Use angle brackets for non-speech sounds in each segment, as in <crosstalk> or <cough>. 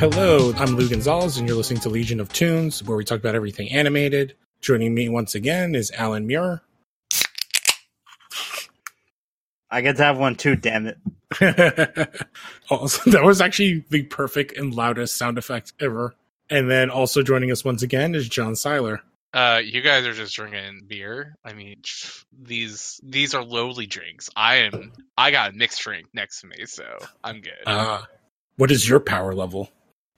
Hello, I'm Lou Gonzalez, and you're listening to Legion of Tunes, where we talk about everything animated. Joining me once again is Alan Muir. I get to have one too, damn it. <laughs> also, that was actually the perfect and loudest sound effect ever. And then also joining us once again is John Seiler. Uh, you guys are just drinking beer. I mean, these these are lowly drinks. I am. I got a mixed drink next to me, so I'm good. Uh, what is your power level?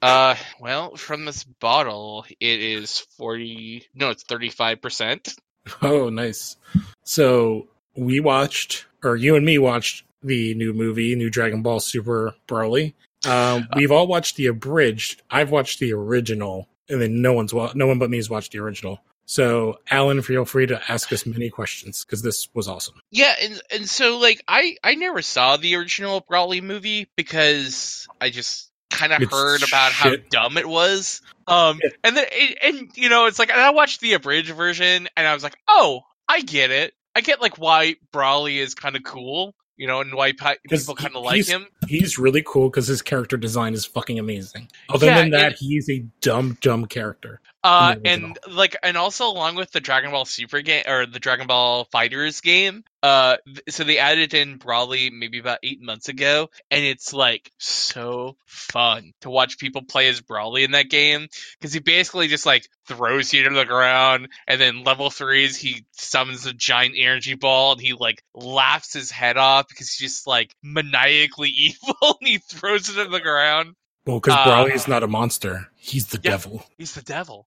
Uh, well, from this bottle, it is forty. No, it's thirty five percent. Oh, nice. So we watched, or you and me watched the new movie, New Dragon Ball Super Broly. Um, <laughs> we've all watched the abridged. I've watched the original and then no one's no one but me has watched the original. So, Alan, feel free to ask us many questions because this was awesome. Yeah, and and so like I I never saw the original Broly movie because I just kind of heard about shit. how dumb it was. Um, yeah. and then it, and you know it's like I watched the abridged version and I was like, oh, I get it. I get like why Broly is kind of cool you know, and why people kind of like him. He's really cool because his character design is fucking amazing. Other yeah, than that, he's a dumb, dumb character. Uh, and like, and also along with the Dragon Ball Super game or the Dragon Ball Fighters game, uh, so they added in Broly maybe about eight months ago, and it's like so fun to watch people play as Broly in that game because he basically just like throws you to the ground, and then level threes he summons a giant energy ball, and he like laughs his head off because he's just like maniacally <laughs> evil, and he throws it to the ground. Well, because uh, Broly is not a monster; he's the yeah, devil. <laughs> He's the devil.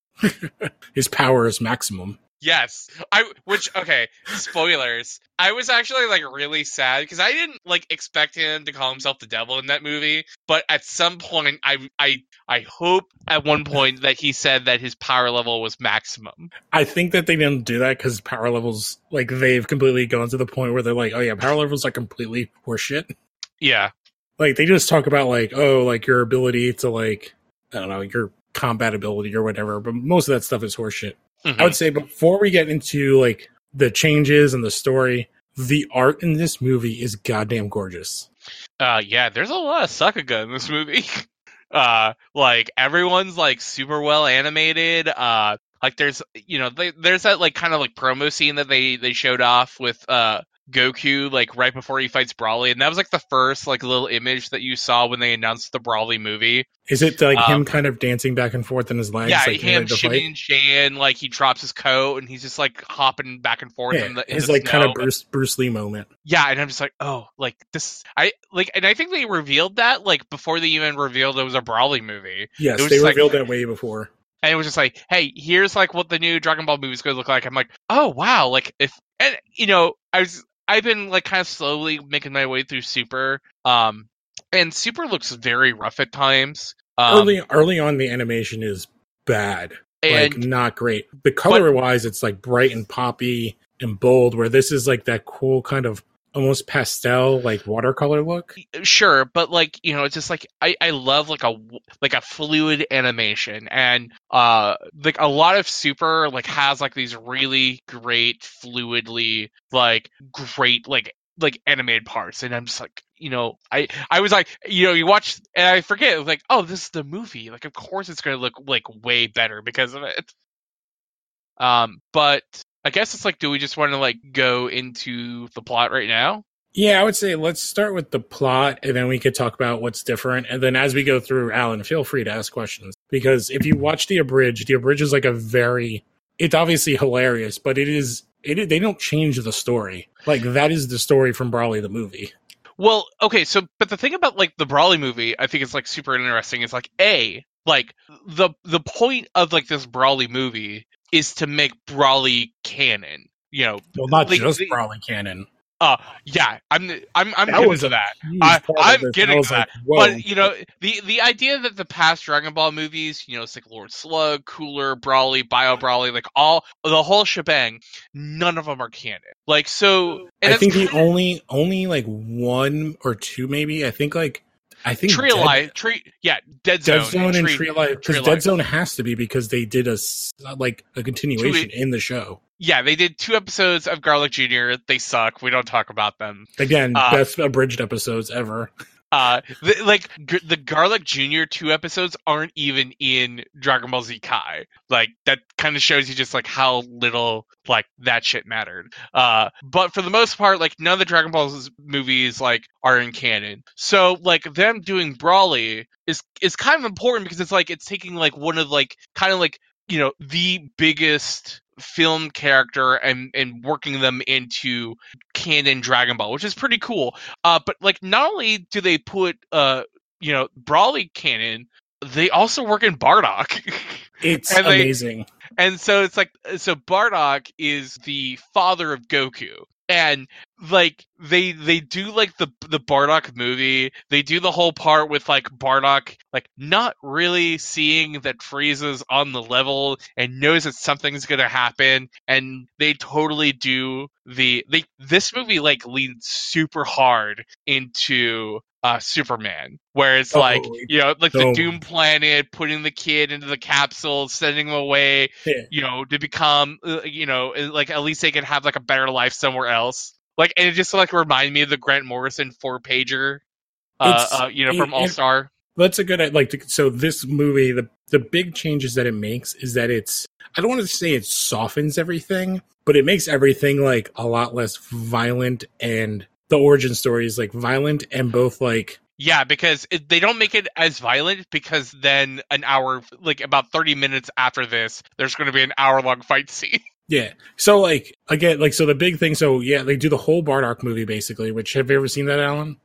His power is maximum. Yes, I. Which okay, spoilers. I was actually like really sad because I didn't like expect him to call himself the devil in that movie. But at some point, I I I hope at one point that he said that his power level was maximum. I think that they didn't do that because power levels like they've completely gone to the point where they're like, oh yeah, power levels are completely horseshit. Yeah, like they just talk about like oh like your ability to like I don't know your combat ability or whatever, but most of that stuff is horseshit. Mm-hmm. I would say before we get into like the changes and the story, the art in this movie is goddamn gorgeous. Uh yeah, there's a lot of Sakuga in this movie. <laughs> uh like everyone's like super well animated. Uh like there's you know, they, there's that like kind of like promo scene that they they showed off with uh Goku like right before he fights Broly, and that was like the first like little image that you saw when they announced the Broly movie. Is it like um, him kind of dancing back and forth in his legs? Yeah, like, him shimmying Shan, like he drops his coat and he's just like hopping back and forth. Yeah, in the, in his like snow. kind of Bruce Bruce Lee moment. Yeah, and I'm just like, oh, like this. I like, and I think they revealed that like before they even revealed it was a Broly movie. Yes, they revealed like, that way before and it was just like, hey, here's like what the new Dragon Ball movie is going to look like. I'm like, oh wow, like if and you know, I was I've been like kind of slowly making my way through Super. Um, and Super looks very rough at times. Um, early early on, the animation is bad, and, like not great. But color wise, it's like bright and poppy and bold. Where this is like that cool kind of almost pastel like watercolor look? Sure but like you know it's just like i i love like a like a fluid animation. And uh like a lot of super like has like these really great fluidly like great like like animated parts. And i'm just like you know i i was like you know you watch and i forget like oh this is the movie. Like of course it's to look like way better because of it. Um but I guess it's like, do we just want to like go into the plot right now? Yeah, I would say let's start with the plot and then we could talk about what's different. And then as we go through, Alan, feel free to ask questions. Because if you <laughs> watch the abridged, the abridged is like a very it's obviously hilarious, but it is it they don't change the story. Like that is the story from Broly the movie. Well, okay, so but the thing about like the Broly movie, I think it's like super interesting is like A, like the the point of like this Broly movie is to make Broly canon. You know, well, not like, just the, Broly canon. Uh, yeah, I'm, I'm, I'm that getting to that. I, am getting to that. Like, but you know, the the idea that the past Dragon Ball movies, you know, it's like Lord Slug, Cooler, Broly, Bio Broly, like all the whole shebang, none of them are canon. Like so, I think the only only like one or two, maybe. I think like I think Tree Dead, Alive, Tree, yeah, Dead Zone, Dead Zone and, Tree, Tree Alive because Dead Zone has to be because they did a like a continuation in the show. Yeah, they did two episodes of Garlic Jr. They suck. We don't talk about them again. Uh, best abridged episodes ever. <laughs> Uh, the, like g- the Garlic Junior two episodes aren't even in Dragon Ball Z Kai. Like that kind of shows you just like how little like that shit mattered. Uh, but for the most part, like none of the Dragon Ball movies like are in canon. So like them doing Broly is is kind of important because it's like it's taking like one of like kind of like you know the biggest film character and and working them into canon Dragon Ball, which is pretty cool. Uh, but like not only do they put uh you know Broly canon, they also work in Bardock. <laughs> It's And they- amazing. and so it's like so Bardock is the father of Goku. And like they they do like the the Bardock movie. They do the whole part with like Bardock like not really seeing that Frieza's on the level and knows that something's gonna happen. And they totally do the they this movie like leans super hard into uh Superman, where it's like you know like the Doom Planet, putting the kid into the capsule, sending him away, Yeah. you know, to become, uh, you know, like at least they can have like a better life somewhere else. Like, and it just like reminded me of the Grant Morrison four pager, uh, uh, you know, from All Star. That's a good like. the- So this movie, the the big changes that it makes is that it's. I don't want to say it softens everything, but it makes everything like a lot less violent, and the origin story is like violent and both like Yeah, because it, they don't make it as violent because then an hour, like about thirty minutes after this, there's going to be an hour long fight scene. <laughs> Yeah. So like again, like so the big thing. So yeah, they do the whole Bardock movie basically. Which have you ever seen that, Alan?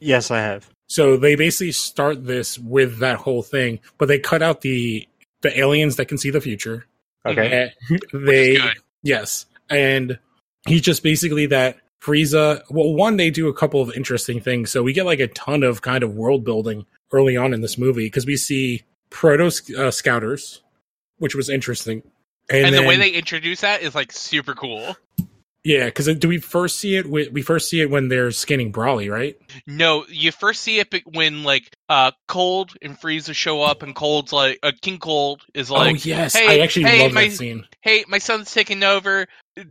Yes, I have. So they basically start this with that whole thing, but they cut out the the aliens that can see the future. Okay. And <laughs> they yes, and he's just basically that Frieza. Well, one they do a couple of interesting things. So we get like a ton of kind of world building early on in this movie because we see proto uh, scouters, which was interesting. And, the way they introduce that is like super cool. Yeah, because do we first see it? We first see it when they're skinning Broly, right? No, you first see it when like uh Cold and Frieza show up, and Cold's like uh, King Cold is like, oh yes, hey, I actually hey, love my- that scene. hey, my son's taking over.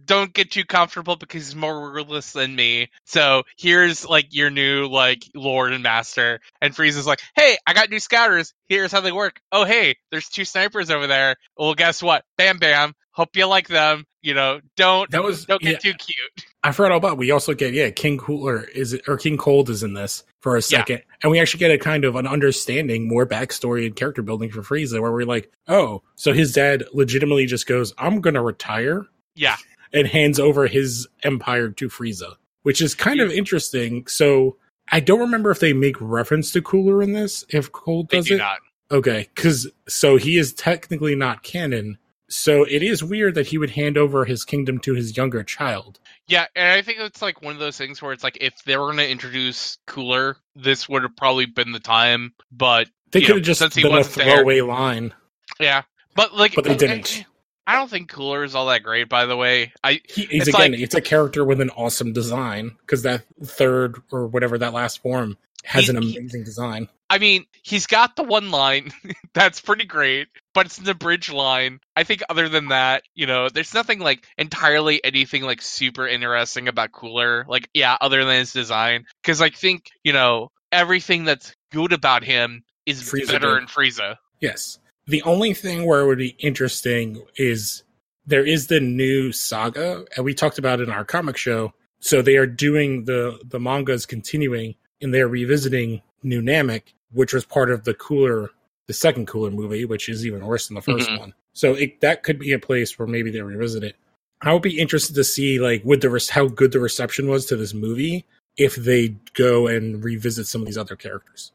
Don't get too comfortable because he's more ruthless than me. So here's like your new like lord and master. And Frieza's like, hey, I got new scouters. Here's how they work. Oh, hey, there's two snipers over there. Well, guess what? Bam, bam. Hope you like them. You know, don't That was don't yeah, get too cute. I forgot all about. We also get yeah, King Cooler is or King Cold is in this for a Yeah. second, and we actually get a kind of an understanding, more backstory and character building for Frieza, where we're like, oh, so his dad legitimately just goes, "I'm gonna retire," Yeah. and hands over his empire to Frieza, which is kind of interesting. So I don't remember if they make reference to Cooler in this. If Cold does do it, not. Okay, because so he is technically not canon. So it is weird that he would hand over his kingdom to his younger child. Yeah, and I think it's like one of those things where it's like if they were going to introduce Cooler, this would have probably been the time. But They could have just since he a wasn't there- throwaway line. yeah, but like, But they didn't. Eh, eh, I don't think Cooler is all that great. By the way, I He, he's It's again, like- it's a character with an awesome design because that third or whatever that last form has He- an he- amazing design. I mean, he's got the one line <laughs> that's pretty great, but it's the bridge line. I think other than that, you know, there's nothing like entirely anything like super interesting about Cooler. Like, yeah, other than his design, because I think you know everything that's good about him is Frieza better did. in Frieza. Yes. The only thing where it would be interesting is there is the new saga, and we talked about it in our comic show. So they are doing the the manga is continuing, and they're revisiting New Namek, which was part of the cooler, the second cooler movie, which is even worse than the 1st Mhm. one. So it, that could be a place where maybe they revisit it. I would be interested to see like with the res- how good the reception was to this movie if they go and revisit some of these other characters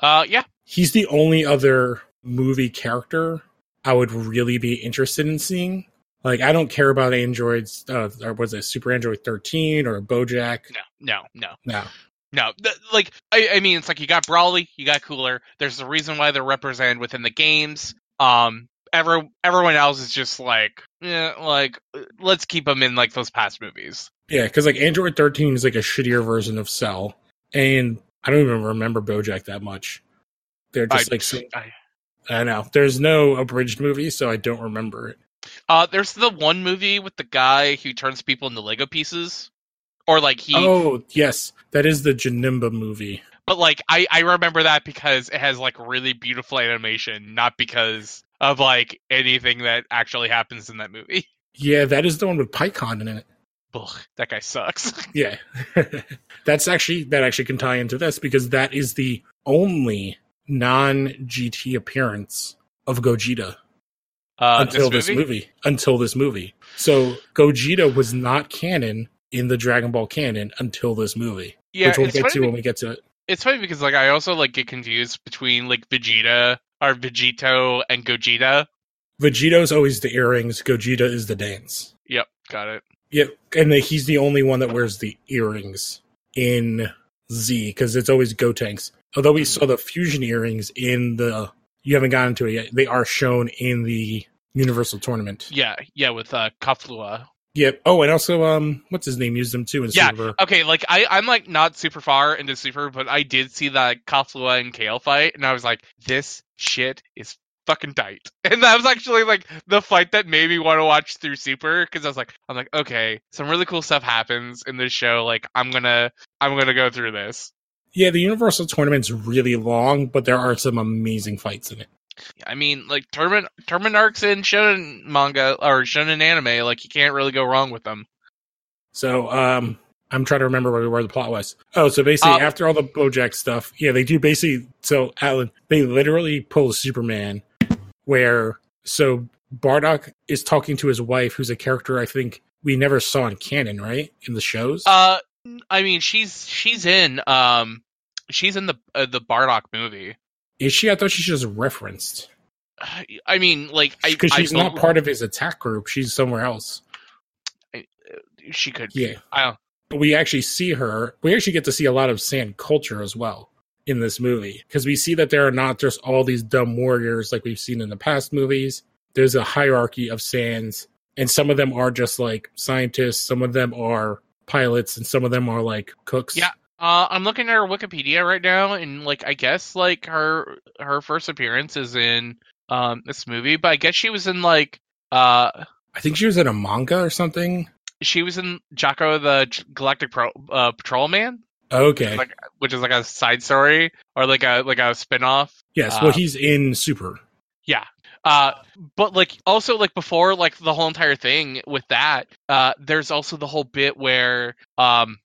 Uh, yeah, he's the only other movie character I would really be interested in seeing. Like, I don't care about androids, uh, or was it Super Android 13 or Bojack? no, no, no. No. No, th- like I, I mean, it's like you got Broly, you got Cooler. There's a reason why they're represented within the games. Um, every, everyone else is just like, yeah, like let's keep them in like those past movies. Yeah, because like Android 13 is like a shittier version of Cell. And I don't even remember Bojack that much. They're just I- like, so, I- I know. There's no abridged movie, so I don't remember it. uh, there's the one movie with the guy who turns people into Lego pieces, or like he. Oh, yes. That is the Janemba movie. but like I I remember that because it has like really beautiful animation, not because of like anything that actually happens in that movie. <laughs> Yeah, that is the one with Pikkon in it. Ugh, that guy sucks. <laughs> Yeah. <laughs> That's actually that actually can tie into this because that is the only non GT appearance of Gogeta Uh, until this movie? Until this movie. So Gogeta was not canon in the Dragon Ball canon until this movie. Yeah, which we'll get to be- when we get to it. It's funny because like I also like get confused between like Vegeta or Vegito and Gogeta. Vegito's always the earrings, Gogeta is the dance. Yep, got it. Yep, and he's the only one that wears the earrings in Z because it's always Gotenks. Although we saw the fusion earrings in the, you haven't gotten to it yet. They are shown in the Universal Tournament. Yeah, yeah, with uh Kefla. Yep. Oh, and also, um, what's his name? Used them too in Yeah, Super. Okay, like I, I'm like not super far into Super, but I did see that Kefla and Kale fight, and I was like, this shit is fucking tight. <laughs> And that was actually like the fight that made me want to watch through Super because I was like, I'm like, okay, some really cool stuff happens in this show. Like I'm gonna, I'm gonna go through this. Yeah, the Universal Tournament's really long, but there are some amazing fights in it. I mean, like tournament tournament arcs in shonen manga or shonen anime, like you can't really go wrong with them. So, um, I'm trying to remember where, where the plot was. Oh, so basically, Um, after all the BoJack stuff, yeah, they do basically. So, Alan, they literally pull Superman, where so Bardock is talking to his wife, who's a character I think we never saw in canon, right? In the shows. Uh, I mean, she's she's in um, she's in the uh, the Bardock movie. is she? I thought she was just referenced <sighs> I mean, like, I because I she's not part of his attack group. She's somewhere else. She could. be. Yeah. I don't. But we actually see her. We actually get to see a lot of Saiyan culture as well in this movie because we see that there are not just all these dumb warriors like we've seen in the past movies. There's a hierarchy of Saiyans, and some of them are just like scientists, some of them are pilots, and some of them are like cooks. Yeah. Uh, I'm looking at her Wikipedia right now, and like, I guess like her her first appearance is in um this movie, but I guess she was in like uh I think she was in a manga or something. she was in Jaco the Galactic Pro, uh, Patrolman, Okay. like which is like a side story or like a like a spin off. yes. well, he's in Super. Yeah. Uh, but like also like before like the whole entire thing with that, uh, there's also the whole bit where um,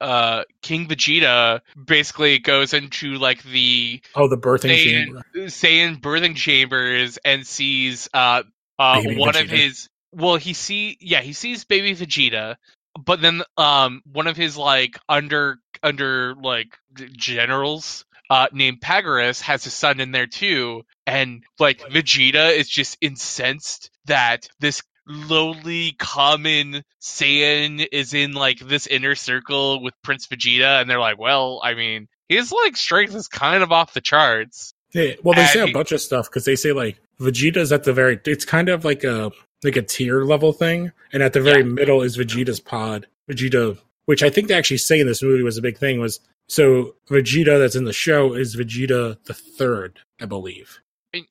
uh, King Vegeta basically goes into like the Oh, the birthing Saiyan, chamber. Saiyan birthing chambers and sees uh, uh Baby one of his well he see yeah he sees baby Vegeta, but then um one of his like under under like generals uh named Paragus has a son in there too, and like Vegeta is just incensed that this lowly common Saiyan is in like this inner circle with Prince Vegeta, and they're like, well, I mean, his like strength is kind of off the charts. Yeah, well, they And say a he- bunch of stuff because they say like Vegeta's at the very. It's kind of like a like a tier level thing, and at the very Yeah. middle is Vegeta's pod. Vegeta, which I think they actually say in this movie was a big thing, was so Vegeta that's in the show is Vegeta the third, I believe.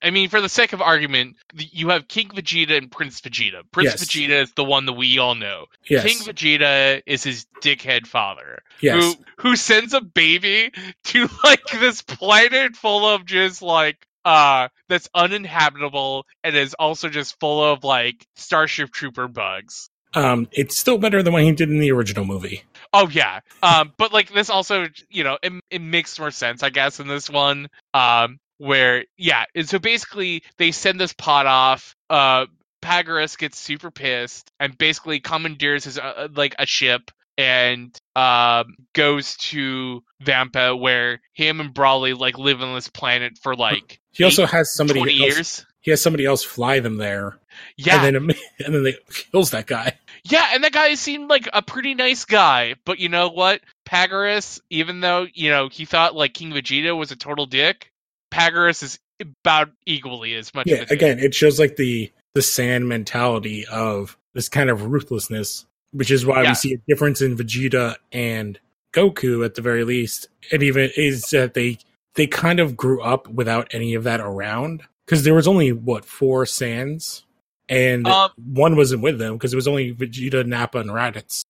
I- mean, for the sake of argument, you have King Vegeta and Prince Vegeta. Prince Yes. Vegeta is the one that we all know. Yes, King Vegeta is his dickhead father, yes, who who sends a baby <laughs> to like this planet full of just like uh that's uninhabitable and is also just full of like Starship Trooper bugs. Um, it's still better than what he did in the original movie. Oh yeah, um, but like this also, you know, it, it makes more sense, I guess, in this one, um, where yeah, and so basically they send this pod off. Uh, Paragus gets super pissed and basically commandeers his uh, like a ship and um goes to Vampa, where him and Broly like live on this planet for like He also has somebody else, years. He has somebody else fly them there, Yeah, and then <laughs> and then they <laughs> kills that guy. Yeah, and that guy seemed like a pretty nice guy, but you know what? Paragus, even though, you know, he thought like King Vegeta was a total dick, Paragus is about equally as much yeah of a dick. again it shows like the the Saiyan mentality of this kind of ruthlessness which is why Yeah. we see a difference in vegeta and goku at the very least and even is that they they kind of grew up without any of that around because there was only what four Saiyans and Um, one wasn't with them because it was only vegeta nappa and raditz.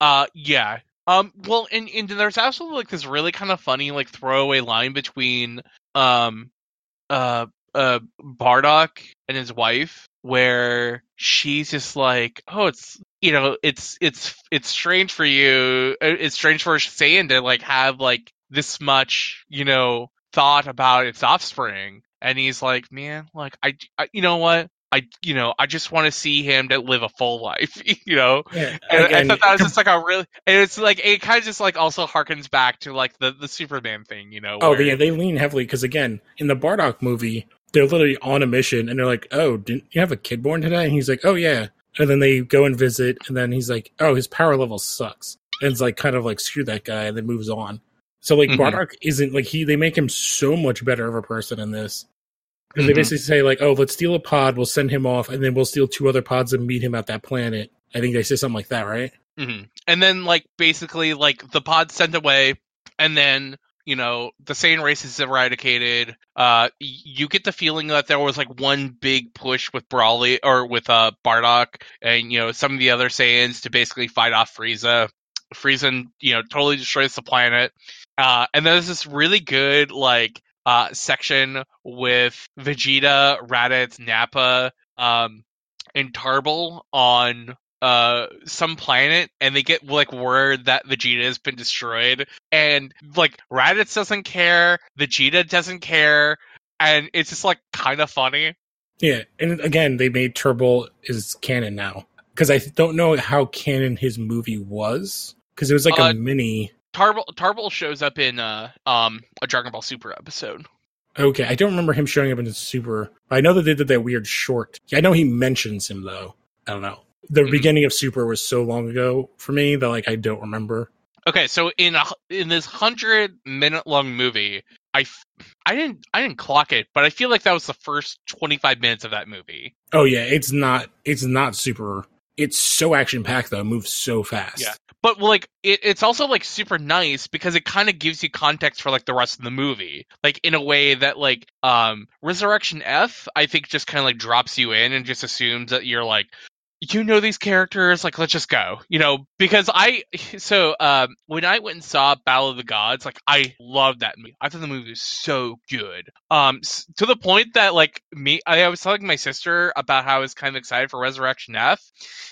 Uh yeah. Um, well, and, and there's also like this really kind of funny like throwaway line between um, uh, uh, Bardock and his wife, where she's just like, oh, it's you know, it's it's it's strange for you, uh, it's strange for Saiyan to like have like this much, you know, thought about its offspring, and he's like, man, like I, I you know what, I you know I just want to see him to live a full life, <laughs> you know. Yeah, And again, I thought that was just like a really, and it's like it kind of just like also harkens back to like the the Superman thing, you know. Oh, where- yeah, they lean heavily because again, in the Bardock movie, they're literally on a mission and they're like, "Oh, didn't you have a kid born today?" And he's like, "Oh yeah," and then they go and visit, and then he's like, "Oh, his power level sucks," and it's like kind of like screw that guy, and then moves on. So like Mhm. Bardock isn't like he they make him so much better of a person in this. Because Mhm. they basically say like, "Oh, let's steal a pod, we'll send him off, and then we'll steal two other pods and meet him at that planet." I think they say something like that, right? hmm And then like basically like the pod's sent away, and then you know the Saiyan race is eradicated. Uh, you get the feeling that there was like one big push with Broly or with uh Bardock and you know some of the other Saiyans to basically fight off Frieza. Frieza, you know, totally destroys the planet. Uh, and there's this really good like uh section with Vegeta, Raditz, Nappa, um, and Tarble on uh some planet and they get like word that Vegeta has been destroyed and like Raditz doesn't care, Vegeta doesn't care, and it's just like kind of funny. Yeah, and again, they made Tarble is canon now because I don't know how canon his movie was because it was like Uh, a mini. Tarble Tarble shows up in uh um a Dragon Ball Super episode. Okay, I don't remember him showing up in the Super. I know that they did that weird short. I know he mentions him though. I don't know. The Mhm. beginning of Super was so long ago for me that like I don't remember. Okay, so in a, in this hundred minute long movie, I, f- I didn't I didn't clock it, but I feel like that was the first twenty five minutes of that movie. Oh yeah, it's not. It's not super. It's so action packed though. It moves so fast. Yeah. But like it, it's also like super nice because it kind of gives you context for like the rest of the movie, like in a way that like um Resurrection F I think just kind of like drops you in and just assumes that you're like you know these characters like let's just go you know because i <laughs> so um when i went and saw battle of the gods like i loved that movie. I thought the movie was so good. Um to the point that like me i, was telling my sister about how i was kind of excited for resurrection f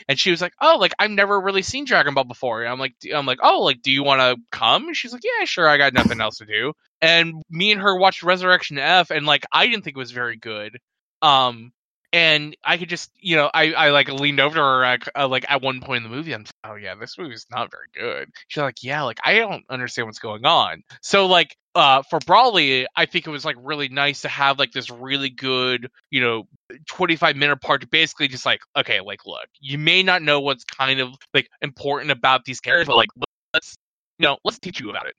and she was like oh like i've never really seen dragon ball before. And i'm like i'm like oh like do you want to come? And she's like yeah sure i got nothing else to do. And me and her watched resurrection f and like i didn't think it was very good. Um and I could just, you know, I, I like leaned over to her like, uh, like at one point in the movie. I'm, oh yeah, this movie's not very good. She's like, yeah, like I don't understand what's going on. So like, uh, for Broly, I think it was like really nice to have like this really good, you know, 25 minute part to basically just like, okay, like look, you may not know what's kind of like important about these characters, but like let's, you know, let's teach you about it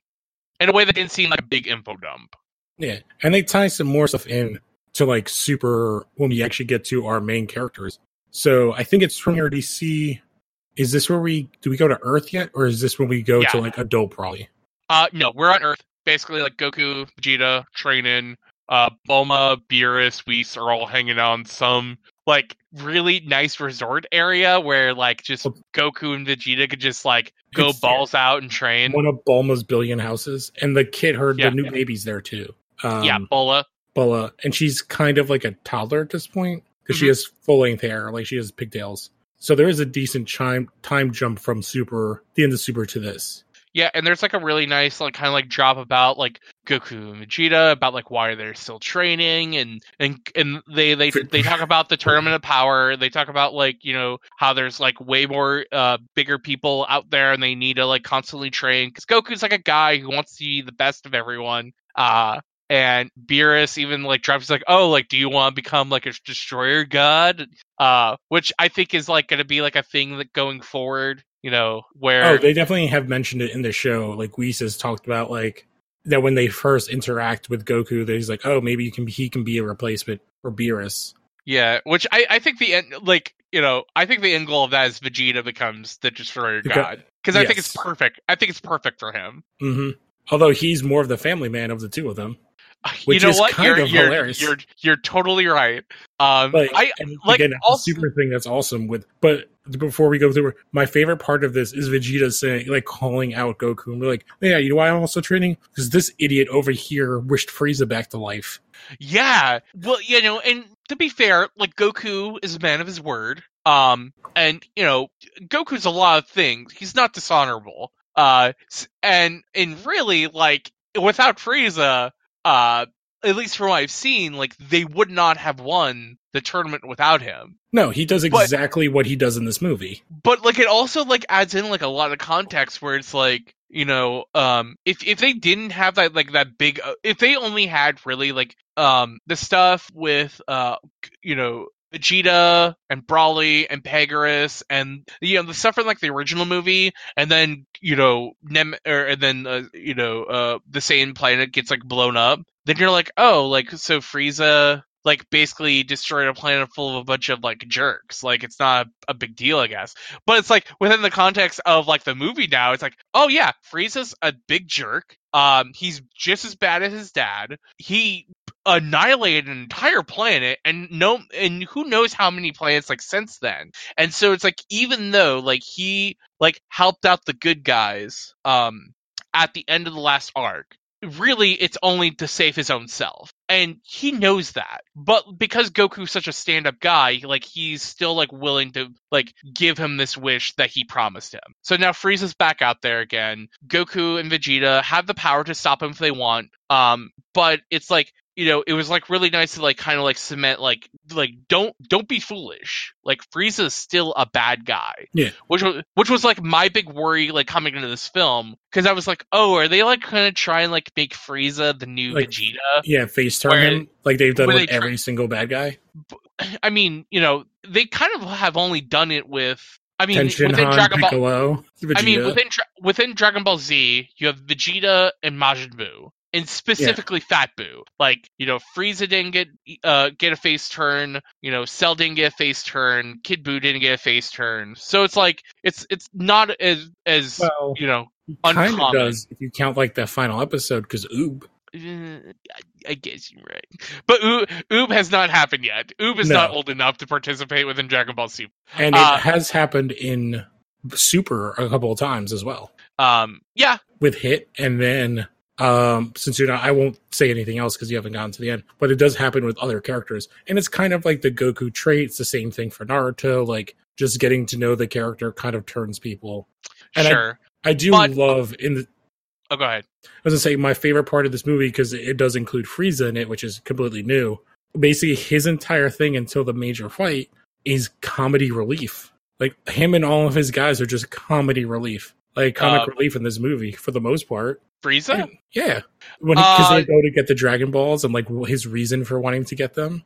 in a way that didn't seem like a big info dump. Yeah, and they tie some more stuff in to like super when we actually get to our main characters. So I think it's from here DC. Is this where we do we go to Earth yet, or is this when we go to like adult Broly? Uh, no, we're on Earth. Basically, like Goku, Vegeta, Training, uh, Bulma, Beerus, Whis are all hanging out in some like really nice resort area where like just. Goku and Vegeta could just like go It's- balls out and train. One of Bulma's billion houses, and the kid, heard Yeah. the new baby's there too. Um, yeah, Bola. Bulla, and she's kind of like a toddler at this point because she Mhm. has full length hair, like she has pigtails. So there is a decent chime, time jump from Super, the end of Super to this. Yeah, and there's like a really nice like kind of like drop about like Goku and Vegeta about like why they're still training and and and they they they talk about the tournament of power. They talk about like you know how there's like way more uh bigger people out there and they need to like constantly train because Goku's like a guy who wants to be the best of everyone. Uh and Beerus even like drops like, oh, like, do you want to become like a destroyer god? Uh, which I think is like going to be like a thing that going forward, you know, where Oh, they definitely have mentioned it in the show. Like Whis has talked about like that when they first interact with Goku, that he's like, oh, maybe you can be, he can be a replacement for Beerus. Yeah, which I, I think the end, like you know, I think the end goal of that is Vegeta becomes the Destroyer God because I think it's perfect. I think it's perfect for him. hmm Although he's more of the family man of the two of them. Which you know is what? kind you're, of you're, hilarious. You're you're totally right. Um, Like, I like again, also super thing that's awesome with, but before we go through, my favorite part of this is Vegeta saying, like, calling out Goku and be like, yeah, you know why I'm also training? Because this idiot over here wished Frieza back to life. Yeah. Well, you know, and to be fair, like Goku is a man of his word. Um, and you know, Goku's a lot of things. He's not dishonorable. Uh, and and really, like without Frieza, uh, at least from what I've seen, like they would not have won the tournament without him. No, he does But- exactly what he does in this movie. but like it also like adds in like a lot of context where it's like you know um if if they didn't have that like that big uh, if they only had really like um the stuff with uh you know Vegeta and Broly and Pegasus and you know the stuff from like the original movie and then you know Nem or and then uh, you know uh the same planet gets like blown up then you're like oh like so Frieza like basically destroyed a planet full of a bunch of like jerks. Like it's not a, a big deal I guess. But it's like within the context of like the movie now it's like oh yeah Frieza's a big jerk. Um he's just as bad as his dad. He annihilated an entire planet and no and who knows how many planets like since then. And so it's like even though like he like helped out the good guys um at the end of the last arc really it's only to save his own self. And he knows that. But because goku's such a stand-up guy like he's still like willing to like give him this wish that he promised him. So now frieza's back out there again. Goku and vegeta have the power to stop him if they want um but it's like you know, it was like really nice to like kind of like cement like like don't don't be foolish. Like Frieza's still a bad guy. Yeah. Which was which was like my big worry like coming into this film because I was like, oh, are they like kind of try and like make Frieza the new Like, Vegeta? Yeah, face turn Where- him like they've done with they try- every single bad guy. <sighs> I mean, you know, they kind of have only done it with. I mean, Tenshin within Han, Dragon Ball. Vegeta. I mean, within within Dragon Ball Z, you have Vegeta and Majin Buu, and specifically Fat Buu. Like, you know, Frieza didn't get uh get a face turn. You know, Cell didn't get a face turn. Kid Buu didn't get a face turn. So it's like it's it's not as as well, you know. kind of uncommon. does if you count like the final episode because Oob. eh, I- guess you're right, but Oob, Oob has not happened yet. Oob is No. not old enough to participate within Dragon Ball Super. and Uh, it has happened in Super a couple of times as well Um, yeah, with Hit, and then um, since you're not, I won't say anything else because you haven't gotten to the end. But it does happen with other characters, and it's kind of like the Goku trait. It's the same thing for Naruto. Like just getting to know the character kind of turns people. And I- sure. I do But- love in the. oh, go ahead. I was gonna say my favorite part of this movie because it does include Frieza in it, which is completely new. Basically, his entire thing until the major fight is comedy relief. Like him and all of his guys are just comedy relief, like comic Uh, relief in this movie for the most part. Frieza. Yeah, when because Uh, they go to get the Dragon Balls and like his reason for wanting to get them.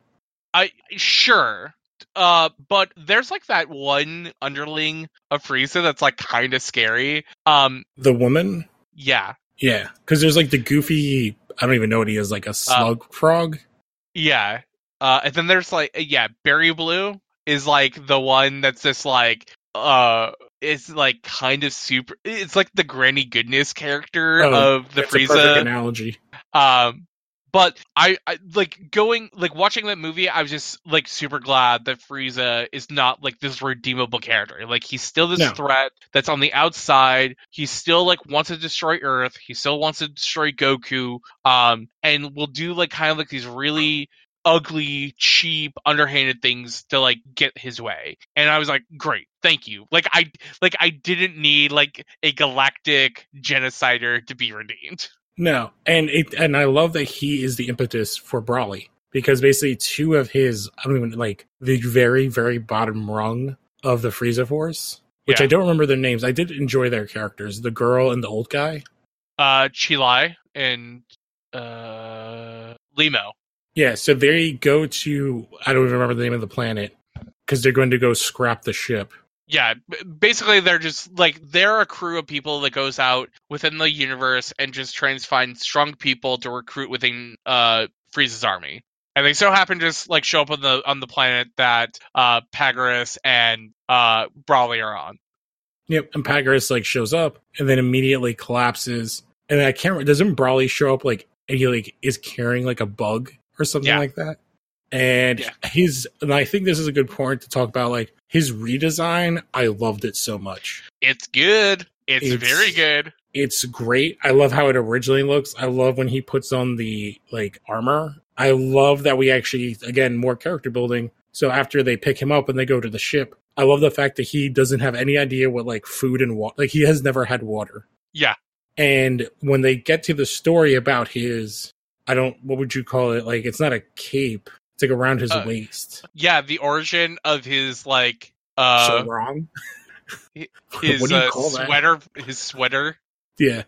I sure. Uh, but there's like that one underling of Frieza that's like kind of scary. Um, The woman, yeah, yeah, because there's like the goofy. I don't even know what he is, like a slug frog. yeah. Uh, and then there's like yeah, Berry Blue is like the one that's just like uh. It's like kind of super. It's like the Granny Goodness character Oh, of the That's a perfect Frieza. analogy. Um, but I, I like going like watching that movie. I was just like super glad that Frieza is not like this redeemable character. Like he's still this No. threat that's on the outside. He still like wants to destroy Earth. He still wants to destroy Goku. Um, and will do like kind of like these really ugly, cheap, underhanded things to like get his way. And I was like, great, thank you. Like I like I didn't need like a galactic genocider to be redeemed. No, and it and I love that he is the impetus for Broly because basically two of his I don't even like the very very bottom rung of the Frieza Force, which Yeah. I don't remember their names. I did enjoy their characters, the girl and the old guy. uh Chilai and uh Lemo. Yeah, so they go to I don't even remember the name of the planet because they're going to go scrap the ship. Yeah, basically they're just like they're a crew of people that goes out within the universe and just tries to find strong people to recruit within uh Frieza's army. And they so happen to just like show up on the on the planet that uh Paragus and uh Broly are on. Yep, and Paragus like shows up and then immediately collapses. And I can't remember, doesn't Broly show up like and he like is carrying like a bug or something Yeah. like that. And Yeah. his and I think this is a good point to talk about like his redesign. I loved it so much. It's good. It's, It's- very good. It's great. I love how it originally looks. I love when he puts on the like armor. I love that we actually again more character building. So after they pick him up and they go to the ship, I love the fact that he doesn't have any idea what like food and water. Like he has never had water. Yeah. And when they get to the story about his, I don't, what would you call it? Like it's not a cape. It's like around his Uh, waist. Yeah, the origin of his like uh so wrong. his <laughs> what do you uh, call that? sweater his sweater. Yeah.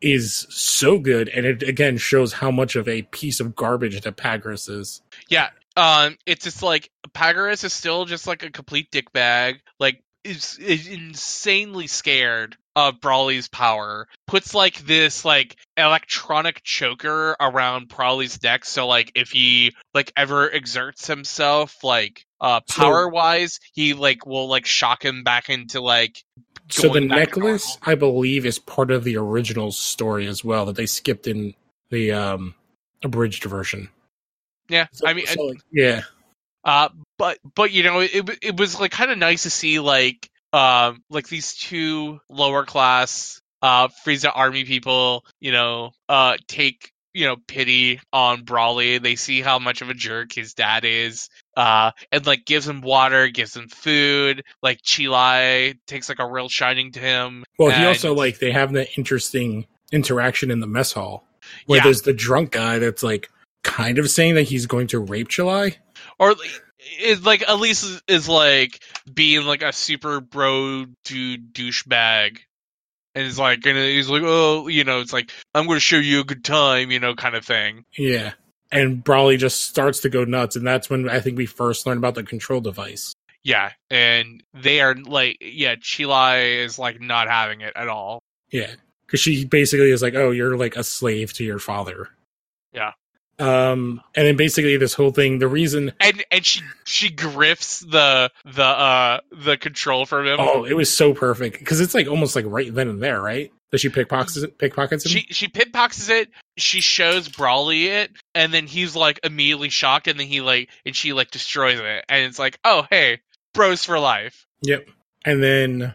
Is so good. And it again shows how much of a piece of garbage that Paragus is. Yeah. Um it's just like Paragus is still just like a complete dickbag. Like is, is insanely scared of Broly's power. Puts like this like electronic choker around Broly's neck so like if he like ever exerts himself like uh power wise, he like will like shock him back into like So the necklace. I believe, is part of the original story as well that they skipped in the um abridged version. Yeah, So- I mean, so, yeah, Uh, but but you know, it, it was like kind of nice to see like um like these two lower class uh Frieza army people, you know, uh take you know pity on Broly. They see how much of a jerk his dad is. Uh, and like gives him water, gives him food. Like Chilai takes like a real shining to him. Well, he also like they have that interesting interaction in the mess hall where Yeah. there's the drunk guy that's like kind of saying that he's going to rape Chilai, or is like at least is, is like being like a super bro dude douchebag and it's like and he's like oh you know it's like i'm gonna show you a good time you know kind of thing Yeah. And Broly just starts to go nuts, and that's when I think we first learn about the control device. yeah and they are like yeah chilai is like not having it at all Yeah. Because she basically is like, oh, you're like a slave to your father. Yeah. Um, and then basically this whole thing, the reason and and she she grifts the the uh the control from him Oh, it was so perfect because it's like almost like right then and there, right? That she pickpockets pickpockets him. she she pickpockets it. She shows Broly it, and then he's like immediately shocked, and then he like and she like destroys it, and it's like, oh hey, bros for life. Yep. And then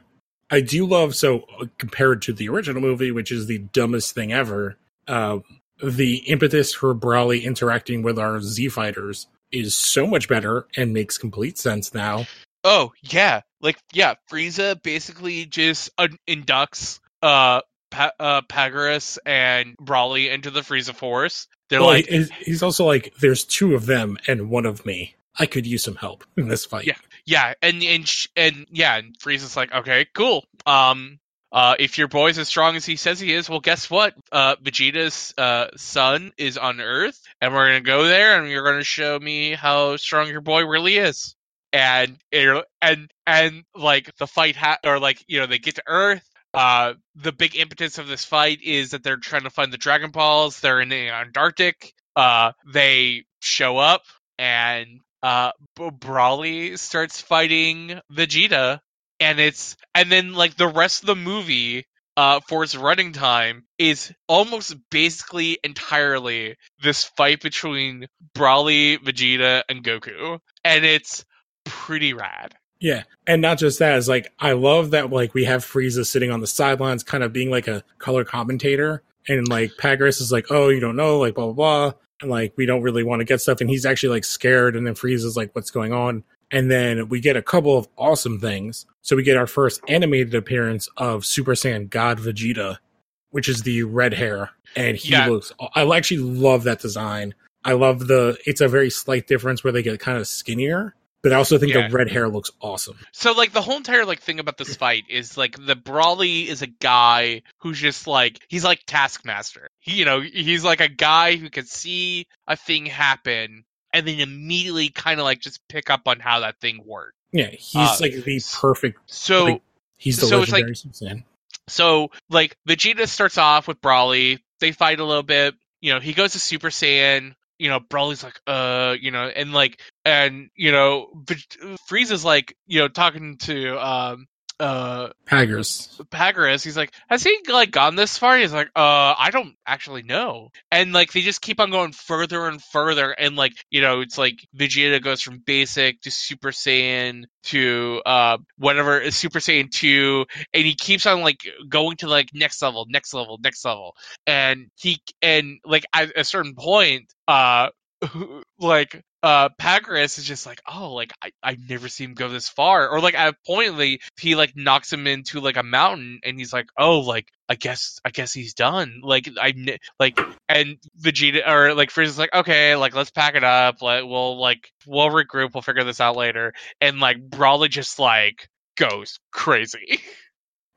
I do love so uh, compared to the original movie, which is the dumbest thing ever. Uh, the impetus for Broly interacting with our Z fighters is so much better and makes complete sense now. Oh yeah, like yeah, Frieza basically just uh, inducts uh, pa- uh Paragus and Broly into the Frieza Force. They're Well, like, he- he's also like, there's two of them and one of me. I could use some help in this fight. Yeah. Yeah, and and sh- and yeah, and Frieza's like, okay, cool. Um, uh, if your boy's as strong as he says he is, well, guess what? Uh, Vegeta's uh son is on Earth, and we're gonna go there, and you're gonna show me how strong your boy really is. And and and like the fight ha- or like you know they get to Earth. Uh, the big impetus of this fight is that they're trying to find the Dragon Balls. They're in the Antarctic. Uh, they show up and uh B- Broly starts fighting Vegeta and it's and then like the rest of the movie uh for its running time is almost basically entirely this fight between Broly, Vegeta and Goku and it's pretty rad. Yeah, and not just that is like I love that like we have Frieza sitting on the sidelines, kind of being like a color commentator, and like Paragus is like, "Oh, you don't know," like blah blah blah, and like we don't really want to get stuff, and he's actually like scared, and then Frieza's like, "What's going on?" And then we get a couple of awesome things. So we get our first animated appearance of Super Saiyan God Vegeta, which is the red hair, and he Yeah. looks. I actually love that design. I love the. It's a very slight difference where they get kind of skinnier, but I also think Yeah. the red hair looks awesome. So like the whole entire like thing about this fight is like the Brawly is a guy who's just like he's like Taskmaster. He, you know, he's like a guy who can see a thing happen and then immediately kind of like just pick up on how that thing worked. Yeah, he's Uh, like the perfect. So Like, He's the so it's like- legendary Super Saiyan. so like Vegeta starts off with Broly. They fight a little bit. You know, he goes to Super Saiyan. You know, Broly's like, uh, you know, and like, and you know, Frieza's like, you know, talking to um uh Paragus. Paragus, he's like, has he like gone this far? He's like, uh, I don't actually know. And like they just keep on going further and further, and like you know, it's like Vegeta goes from basic to Super Saiyan to uh whatever is Super Saiyan two, and he keeps on like going to like next level, next level, next level, and he and like at a certain point, uh, like uh Paragus is just like, oh, like I I never seen him go this far, or like at a point he like knocks him into like a mountain, and he's like, oh, like I guess I guess he's done. Like I like and Vegeta or like Frieza's like, okay, like let's pack it up. Like we'll like we'll regroup. We'll figure this out later. And like Broly just like goes crazy. <laughs>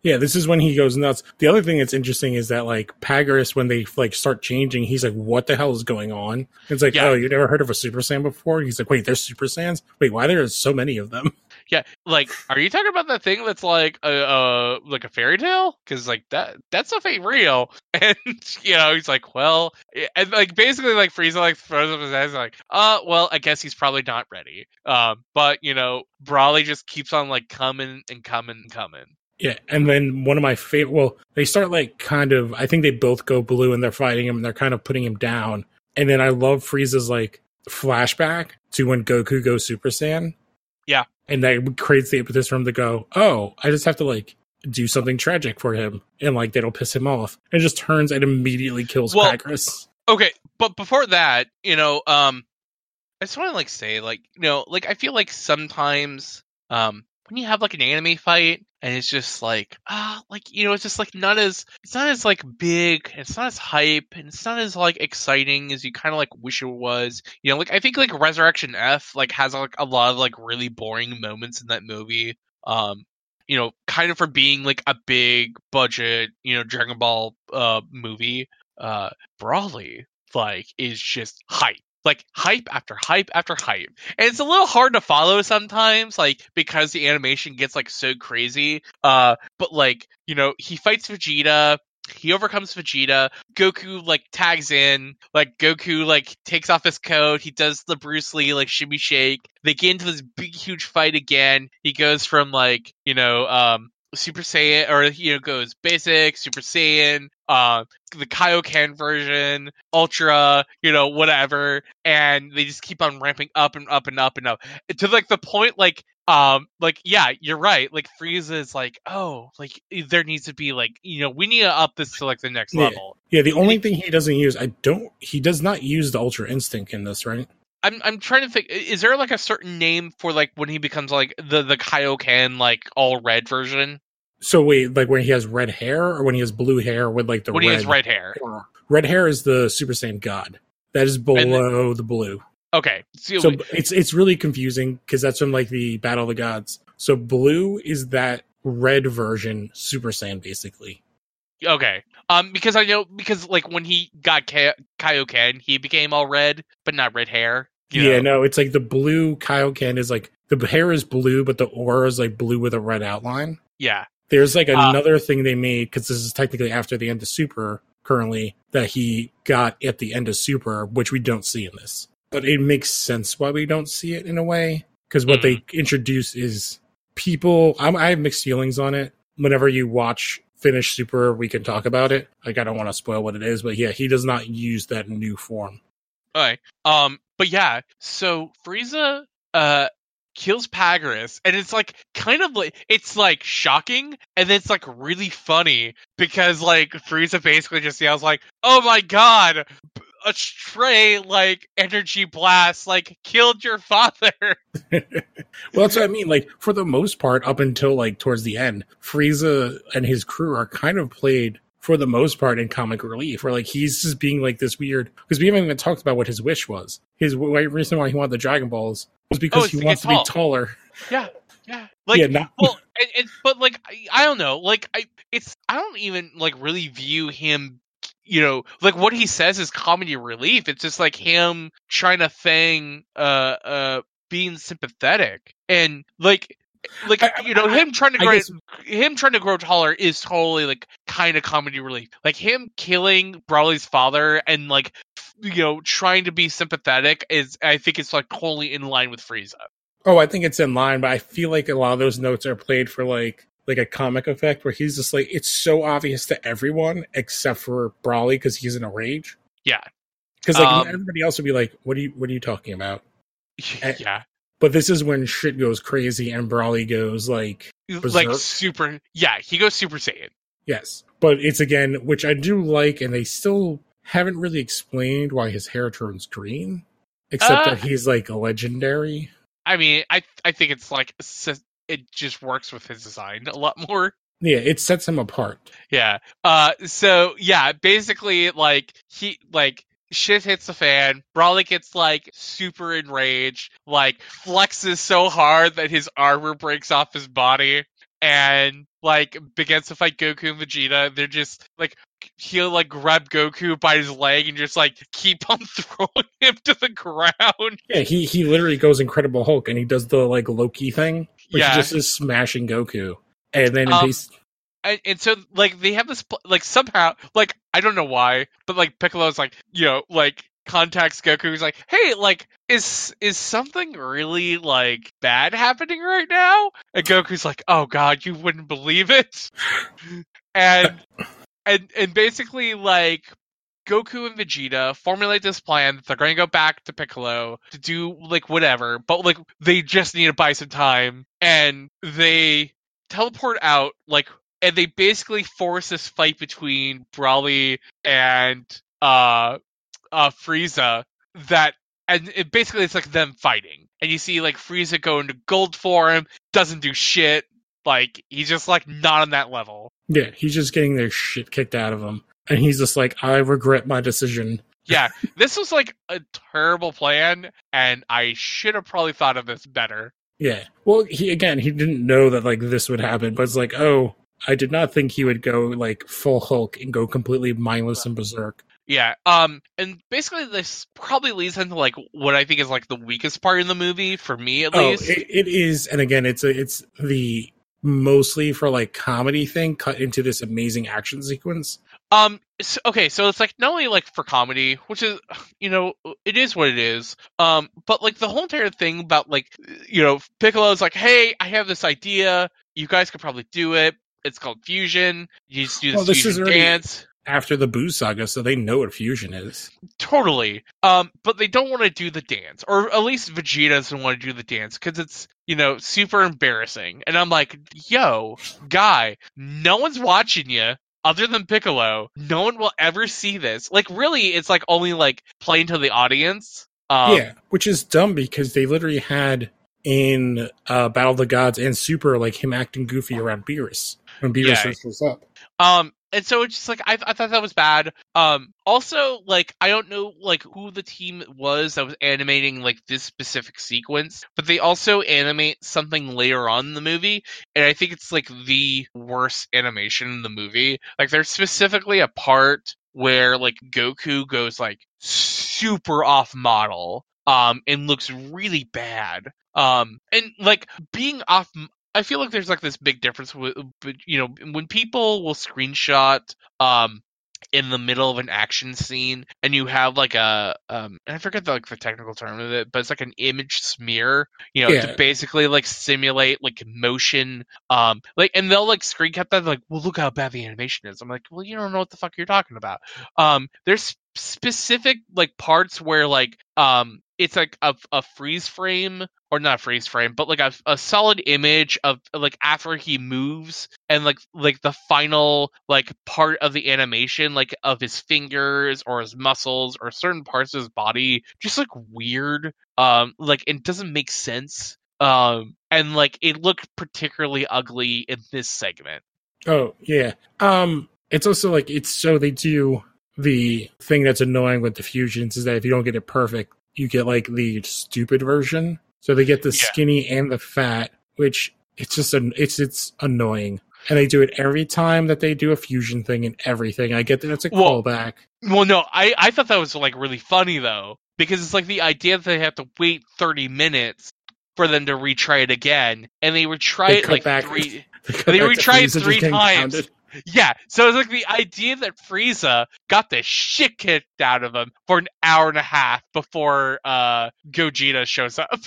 Yeah, this is when he goes nuts. The other thing that's interesting is that like Paragus, when they like start changing, he's like, "What the hell is going on?" It's like, Yeah. "Oh, you never heard of a Super Saiyan before?" He's like, "Wait, there's Super Saiyans? Wait, why there's so many of them?" <laughs> Yeah, like, are you talking about that thing that's like a uh, like a fairy tale? Because like that that stuff ain't real. <laughs> And you know, he's like, well, and like basically, like Frieza like throws up his hands, like, uh, well, I guess he's probably not ready. Um, but you know, Broly just keeps on like coming and coming and coming. Yeah, and then one of my favorite. Well, they start like kind of. I think they both go blue and they're fighting him and they're kind of putting him down. And then I love Frieza's like flashback to when Goku goes Super Saiyan. Yeah. and that creates the impetus for him to go, "Oh, I just have to like do something tragic for him, and like that'll piss him off." And it just turns and immediately kills Well- Paragus. Okay, but before that, you know, um, I just want to like say, like, you know, like I feel like sometimes, um, when you have like an anime fight and it's just like, ah, like you know, it's just like not as, it's not as like big, it's not as hype, and it's not as like exciting as you kind of like wish it was. You know, like I think like Resurrection F like has like a lot of like really boring moments in that movie. Um, you know, kind of for being like a big budget, you know, Dragon Ball uh movie. Uh, Broly like is just hype. Like hype after hype after hype. And it's a little hard to follow sometimes, like because the animation gets like so crazy. Uh but like, you know, he fights Vegeta, he overcomes Vegeta, Goku like tags in, like Goku like takes off his coat, he does the Bruce Lee like shimmy shake. They get into this big huge fight again. He goes from like, you know, um Super Saiyan or you know goes basic, Super Saiyan, uh the Kaioken version, Ultra, you know, whatever, and they just keep on ramping up and up and up and up to like the point like um like yeah, you're right. Like Frieza is like, oh, like there needs to be like you know we need to up this to like the next Yeah. level. Yeah, the only thing he doesn't use, I don't, he does not use the Ultra Instinct in this, right? I'm I'm trying to think. Is there like a certain name for like when he becomes like the the Kaioken like all red version So wait, like when he has red hair or when he has blue hair with like the when red he has red hair? Red hair is the Super Saiyan God. That is below the blue. Okay, so, So it's it's really confusing because that's from like the Battle of the Gods. So blue is that red version Super Saiyan basically. Okay. Um, because I know because like when he got Ka- Kaioken, he became all red, but not red hair. yeah, know? no, it's like the blue Kaioken is like the hair is blue, but the aura is like blue with a red outline. Yeah. There's like Uh, another thing they made because this is technically after the end of Super currently that he got at the end of Super, which we don't see in this. But it makes sense why we don't see it in a way because what Mhm. they introduce is people. I'm, I have mixed feelings on it. Whenever you watch finish Super, we can talk about it. Like I don't want to spoil what it is, but yeah, he does not use that new form. Okay. Um, but yeah, so Frieza uh kills Paragus, and it's like kind of like it's like shocking, and then it's like really funny because like Frieza basically just yells like, "Oh my god!" A stray like energy blast like killed your <laughs> father. well, that's what I mean. Like for the most part, up until like towards the end, Frieza and his crew are kind of played for the most part in comic relief, where like he's just being like this weird. Because we haven't even talked about what his wish was. His reason why he wanted the Dragon Balls was oh, because Oh, he to wants to be taller. Yeah, yeah. Like yeah, not, well and, and, but like I, I don't know like i it's i don't even like really view him you know like what he says is comedy relief. It's just like him trying to thing uh uh being sympathetic. And like like I- you know I- him trying to grow guess- him trying to grow taller is totally like kind of comedy relief. Like him killing Broly's father and like you know trying to be sympathetic is i think it's like totally in line with frieza. Oh, I think it's in line, but I feel like a lot of those notes are played for like like a comic effect where he's just like it's so obvious to everyone except for Broly because he's in a rage. Yeah. Because like Um, everybody else would be like, "What are you? What are you talking about?" <laughs> Eh, yeah. But this is when shit goes crazy and Broly goes like, Like super. Yeah, he goes Super Saiyan. "Yes." But it's again, which I do like, and they still haven't really explained why his hair turns green, except Uh, that he's like a legendary. I mean, I I think it's like it just works with his design a lot more. Yeah, it sets him apart. Yeah. Uh. So yeah, basically, like he like shit hits the fan. Broly gets like super enraged, like flexes so hard that his armor breaks off his body, and like begins to fight Goku and Vegeta. They're just like he'll like grab Goku by his leg and just like keep on <laughs> throwing him to the ground. Yeah, he he literally goes Incredible Hulk and he does the like Loki thing, which Yeah. just is smashing Goku, and then Um, he's and, and so like they have this like somehow like I don't know why, but like Piccolo's like you know like contacts Goku. He's like, hey, like is is something really like bad happening right now? And Goku's like, oh god, you wouldn't believe it. <laughs> and and and basically like Goku and Vegeta formulate this plan that they're going to go back to Piccolo to do like whatever, but like they just need to buy some time, and they teleport out like, and they basically force this fight between Broly and uh uh Frieza that. And it basically it's like them fighting, and you see like Frieza go into gold form, doesn't do shit, like he's just like not on that level. yeah, he's just getting their shit kicked out of him, and he's just like, I regret my decision. Yeah, this was like a terrible plan, and I should have probably thought of this better. Yeah, well, he again, he didn't know that like this would happen, but it's like, oh, I did not think he would go like full Hulk and go completely mindless and berserk. Yeah, um, and basically this probably leads into like what I think is like the weakest part in the movie for me at Oh, least. it, it is, and again, it's a, it's the mostly for like comedy thing cut into this amazing action sequence. Um. So, okay. So it's like not only like for comedy, which is you know it is what it is. Um. But like the whole entire thing about like you know Piccolo's like, hey, I have this idea. You guys could probably do it. It's called fusion. You just do this, this is fusion already- dance. After the Boo saga, so they know what fusion is. Totally. Um. But they don't want to do the dance, or at least Vegeta doesn't want to do the dance because it's you know super embarrassing. And I'm like, yo, guy, no one's watching you. Other than Piccolo, no one will ever see this. Like, really, it's like only like playing to the audience. Um, yeah, which is dumb because they literally had in uh, Battle of the Gods and Super like him acting goofy around Beerus when Beerus Yeah. was up. Um, and so it's just like I, I thought that was bad. Um, also like I don't know like who the team was that was animating like this specific sequence, but they also animate something later on in the movie, and I think it's like the worst animation in the movie. Like there's specifically a part where like Goku goes like super off model, um, and looks really bad. Um, and like being off I feel like there's like this big difference with, you know, when people will screenshot um in the middle of an action scene and you have like a um and I forget the like the technical term of it, but it's like an image smear, you know, Yeah. to basically like simulate like motion um like and they'll like screen cap that like, well look how bad the animation is. I'm like, well you don't know what the fuck you're talking about. Um there's specific like parts where like um it's like a, a freeze frame or not a freeze frame but like a, a solid image of like after he moves and like like the final like part of the animation like of his fingers or his muscles or certain parts of his body just like weird um like it doesn't make sense um and like it looked particularly ugly in this segment Oh yeah. Um, it's also like it's so they do the thing that's annoying with the fusions is that if you don't get it perfect, you get like the stupid version. So they get the Yeah. skinny and the fat, which it's just an it's it's annoying. And they do it every time that they do a fusion thing and everything. I get that it's a Well- callback. Well, no, I I thought that was like really funny though because it's like the idea that they have to wait thirty minutes for them to retry it again, and they retry They it like back- three. They They go back to retried Frieza just three times. Yeah, so it's like the idea that Frieza got the shit kicked out of him for an hour and a half before uh Gogeta shows up.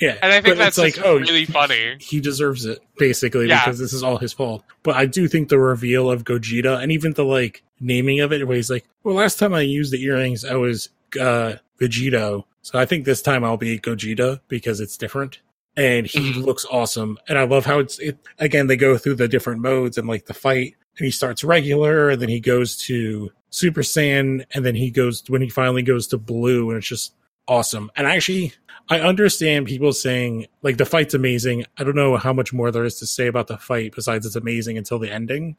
Yeah, and I think that's like really funny. He deserves it basically Yeah. because this is all his fault. But I do think the reveal of Gogeta and even the like naming of it, where he's like, "Well, last time I used the earrings, I was uh Vegito, so I think this time I'll be Gogeta because it's different." And he Mhm. looks awesome, and I love how it's it again. They go through the different modes and like the fight, and he starts regular, and then he goes to Super Saiyan, and then he goes when he finally goes to Blue, and it's just awesome. And actually, I understand people saying like the fight's amazing. I don't know how much more there is to say about the fight besides it's amazing until the ending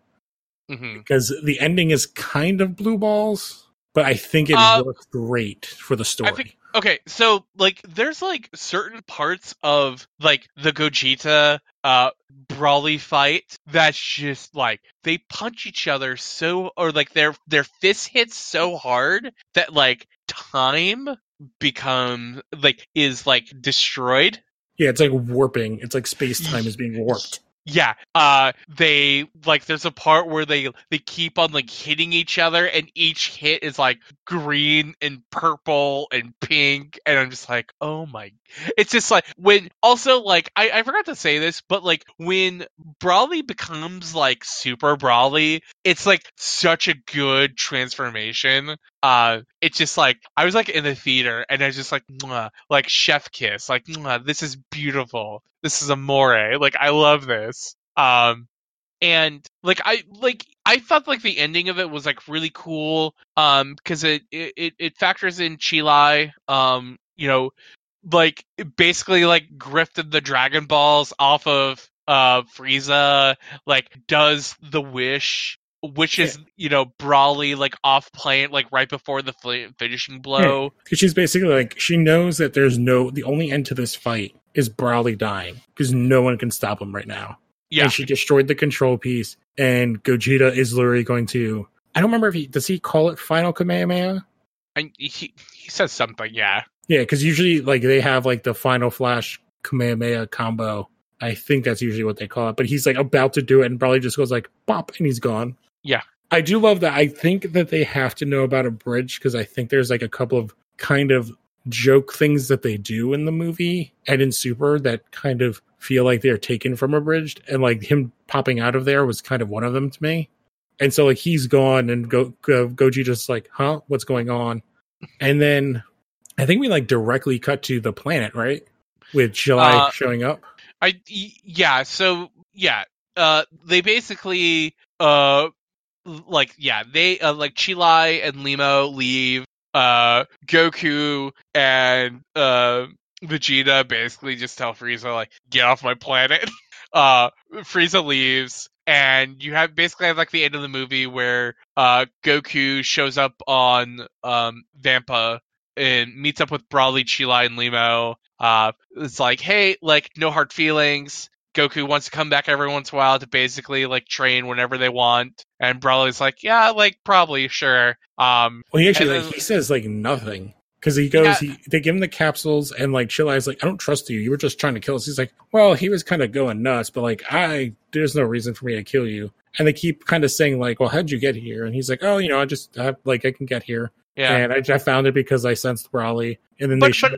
hmm because the ending is kind of blue balls, but I think it Uh, works great for the story. I think okay, so like there's like certain parts of like the Gogeta uh Broly fight that's just like they punch each other so or like their their fists hit so hard that like time become like is like destroyed. yeah, it's like warping. It's like space time is being warped. Yeah. Uh they like there's a part where they they keep on like hitting each other and each hit is like green and purple and pink and I'm just like, "Oh my." It's just like when also like I I forgot to say this, but like when Broly becomes like super Broly, it's like such a good transformation. Uh it's just like I was like in the theater and I was just like like chef kiss, like this is beautiful. This is amore. Like I love this. Um and like I like I thought like the ending of it was like really cool um because it, it it factors in Chilai um you know like basically like grifted the Dragon Balls off of uh Frieza like does the wish which is you know Broly like off plant like right before the fl- finishing blow Because she's basically like she knows that there's no the only end to this fight is Broly dying because no one can stop him right now. yeah and she destroyed the control piece. And Gogeta is literally going to. I don't remember if he does he call it Final Kamehameha. and he he says something yeah Yeah, because usually like they have like the Final Flash Kamehameha combo. I think that's usually what they call it. But he's like about to do it, and probably just goes like "bop," and he's gone. Yeah. I do love that. I think that they have to know about Abridged because I think there's like a couple of kind of joke things that they do in the movie and in Super that kind of feel like they're taken from Abridged, and like him popping out of there was kind of one of them to me. And so like he's gone, and Go, Go Goji just like, huh, what's going on? And then I think we like directly cut to the planet, right? With Chilai Uh, showing up. I yeah, so yeah, uh they basically uh like yeah, they uh, like Chilai and Lemo leave uh Goku and uh Vegeta basically just tell Frieza like get off my planet. <laughs> uh Frieza leaves and you have basically have like the end of the movie where uh Goku shows up on um Vampa and meets up with Broly, Chilai, and Lemo. Uh, it's like, hey, like no hard feelings. Goku wants to come back every once in a while to basically like train whenever they want, and Broly's like, yeah, like probably sure. Um, Well, he actually and like then- he says like nothing because he goes. Yeah. He, they give him the capsules, and like Chilai's like, I don't trust you. You were just trying to kill us. He's like, well, he was kind of going nuts, but like, I there's no reason for me to kill you. And they keep kind of saying like, well, how'd you get here? And he's like, oh, you know, I just I, like I can get here, yeah, and I, I found it because I sensed Broly, and then But- they show,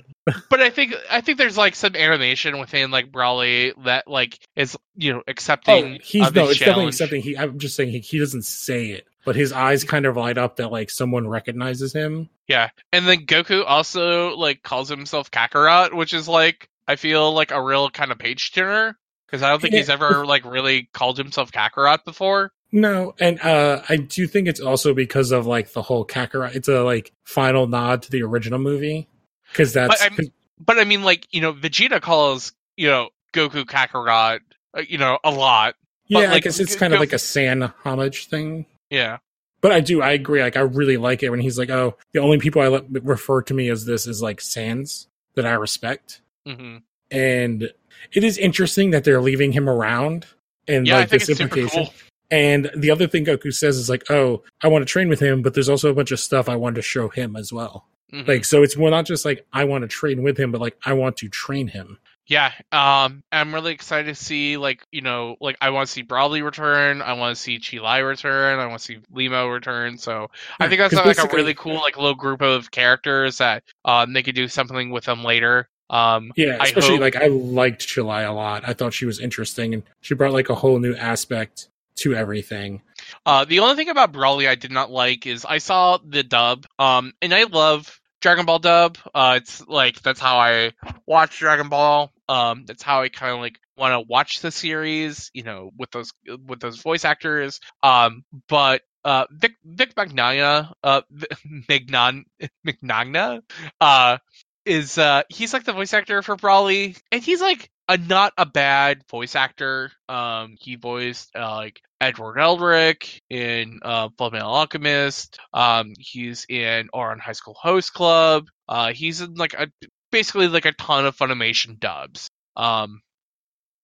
but I think I think there's like some animation within like Broly that like is you know accepting. oh, accepting. he's no, it's definitely challenge. something. He, I'm just saying he, he doesn't say it, but his eyes kind of light up that like someone recognizes him. Yeah, and then Goku also like calls himself Kakarot, which is like I feel like a real kind of page turner because I don't think he's ever like really called himself Kakarot before. No, and uh I do think it's also because of like the whole Kakarot. It's a like final nod to the original movie because that's But But I mean, like you know, Vegeta calls you know Goku Kakarot, uh, you know, a lot. yeah. but, I like, guess it's kind of like a San homage thing. Yeah, But I do, I agree. Like I really like it when he's like, "Oh, the only people I let refer to me as this is like Sans that I respect." hmm And it is interesting that they're leaving him around and yeah. I like think this implication. cool. And the other thing Goku says is like, "Oh, I want to train with him, but there's also a bunch of stuff I want to show him as well." Mhm. Like, so it's more not just like I want to train with him, but like I want to train him. Yeah, um, I'm really excited to see like you know like I want to see Broly return, I want to see Chi Chilai return, I want to see Lemo return. So I think that's like a really cool like little group of characters that um they could do something with them later. Um, Yeah, I especially hope- like I liked Chilai a lot. I thought she was interesting and she brought like a whole new aspect to everything. Uh, the only thing about Broly I did not like is I saw the dub, um, and I love Dragon Ball dub. Uh, it's like that's how I watch Dragon Ball. Um, that's how I kind of like want to watch the series, you know, with those with those voice actors. Um, but uh, Vic Vic Mignogna, uh, <laughs> Magnan Mignogna, uh, is uh he's like the voice actor for Broly, and he's like a not a bad voice actor. Um, he voiced uh, like Edward Elric in uh, Fullmetal Alchemist. Um, he's in Ouran High School Host Club. Uh, he's in like a basically like a ton of Funimation dubs. Um,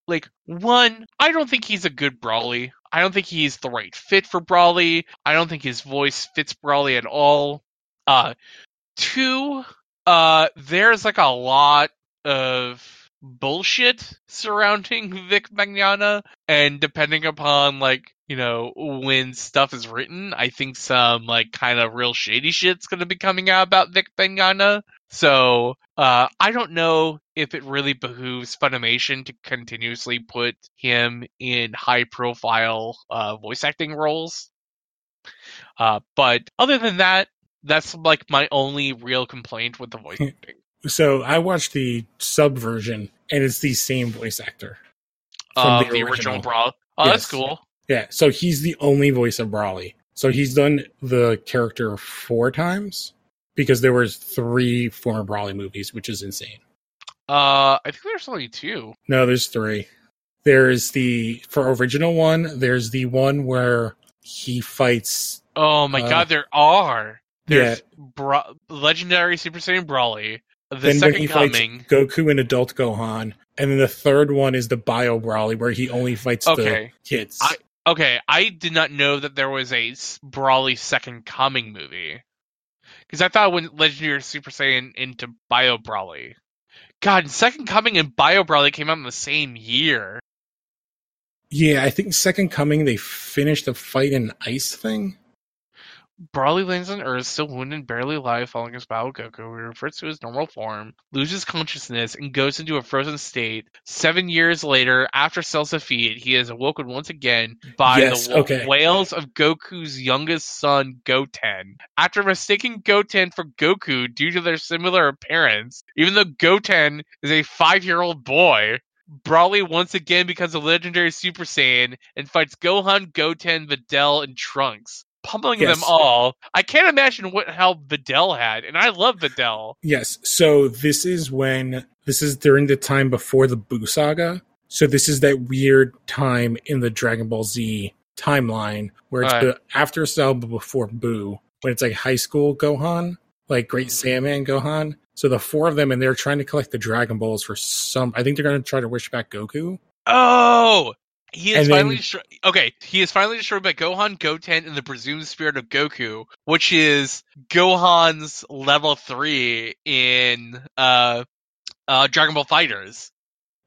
like one, I don't think he's a good Broly. I don't think he's the right fit for Broly. I don't think his voice fits Broly at all. Uh, two, uh, there's like a lot of bullshit surrounding <laughs> Vic Mignogna, and depending upon like you know when stuff is written, I think some like kind of real shady shit's gonna be coming out about Vic Mignogna. So uh, I don't know if it really behooves Funimation to continuously put him in high profile uh, voice acting roles. Uh, but other than that, that's like my only real complaint with the voice <laughs> acting. So I watched the sub version and it's the same voice actor. From Uh, the original, original. Brawl. Oh, that's cool. Yeah, so he's the only voice of Broly. So he's done the character four times because there was three former Broly movies, which is insane. Uh, I think there's only two. No, there's three. There's the for original one. There's the one where he fights. Oh my Uh, god, there are. There's Yeah. Bra- legendary Super Saiyan Broly, the then when he fights. Goku and Adult Gohan, and then the third one is the Bio Broly where he only fights Okay. the kids. I- Okay, I did not know that there was a Broly Second Coming movie. Because I thought when Legendary Super Saiyan into Bio Broly. God, Second Coming and Bio Broly came out in the same year. yeah, I think Second Coming they finished the fight in ice thing. Broly lands on Earth, still wounded and barely alive following his battle with Goku. He reverts to his normal form, loses consciousness, and goes into a frozen state. Seven years later, after Cell's defeat, he is awoken once again by Yes, the okay. wails of Goku's youngest son, Goten. After mistaking Goten for Goku due to their similar appearance, even though Goten is a five-year-old boy, Broly once again becomes a legendary Super Saiyan and fights Gohan, Goten, Videl, and Trunks, pummeling Yes. them all. I can't imagine what hell Videl had, and I love Videl. Yes. So this is when this is during the time before the Boo saga. So this is that weird time in the Dragon Ball Z timeline where it's Alright. the after Cell but before Boo, when it's like high school Gohan, like Great Mm. Saiyaman Gohan. So the four of them, and they're trying to collect the Dragon Balls for some. I think they're going to try to wish back Goku. Oh, he is And then- finally destroyed. Okay, he is finally destroyed by Gohan, Goten, and the presumed spirit of Goku, which is Gohan's level three in uh, uh, Dragon Ball FighterZ.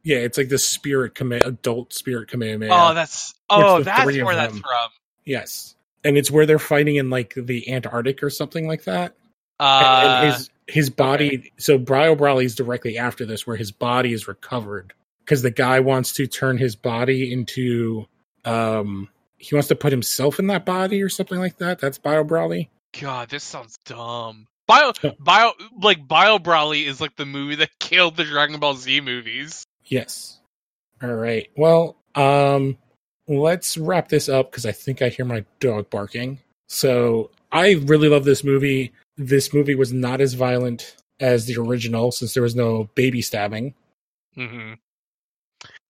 Yeah, it's like the spirit command, adult spirit command. Oh, that's oh, that's where that's from. yes, and it's where they're fighting in like the Antarctic or something like that. Uh, and his his body so Brio Broly is directly after this where his body is recovered because the guy wants to turn his body into um he wants to put himself in that body or something like that. That's Bio Broly God, this sounds dumb. Bio, <laughs> Bio, like Bio Broly is like the movie that <laughs> killed the Dragon Ball Z movies. yes. All right. Well um let's wrap this up because I think I hear my dog barking. So I really love this movie. This movie was not as violent as the original since there was no baby stabbing. Hmm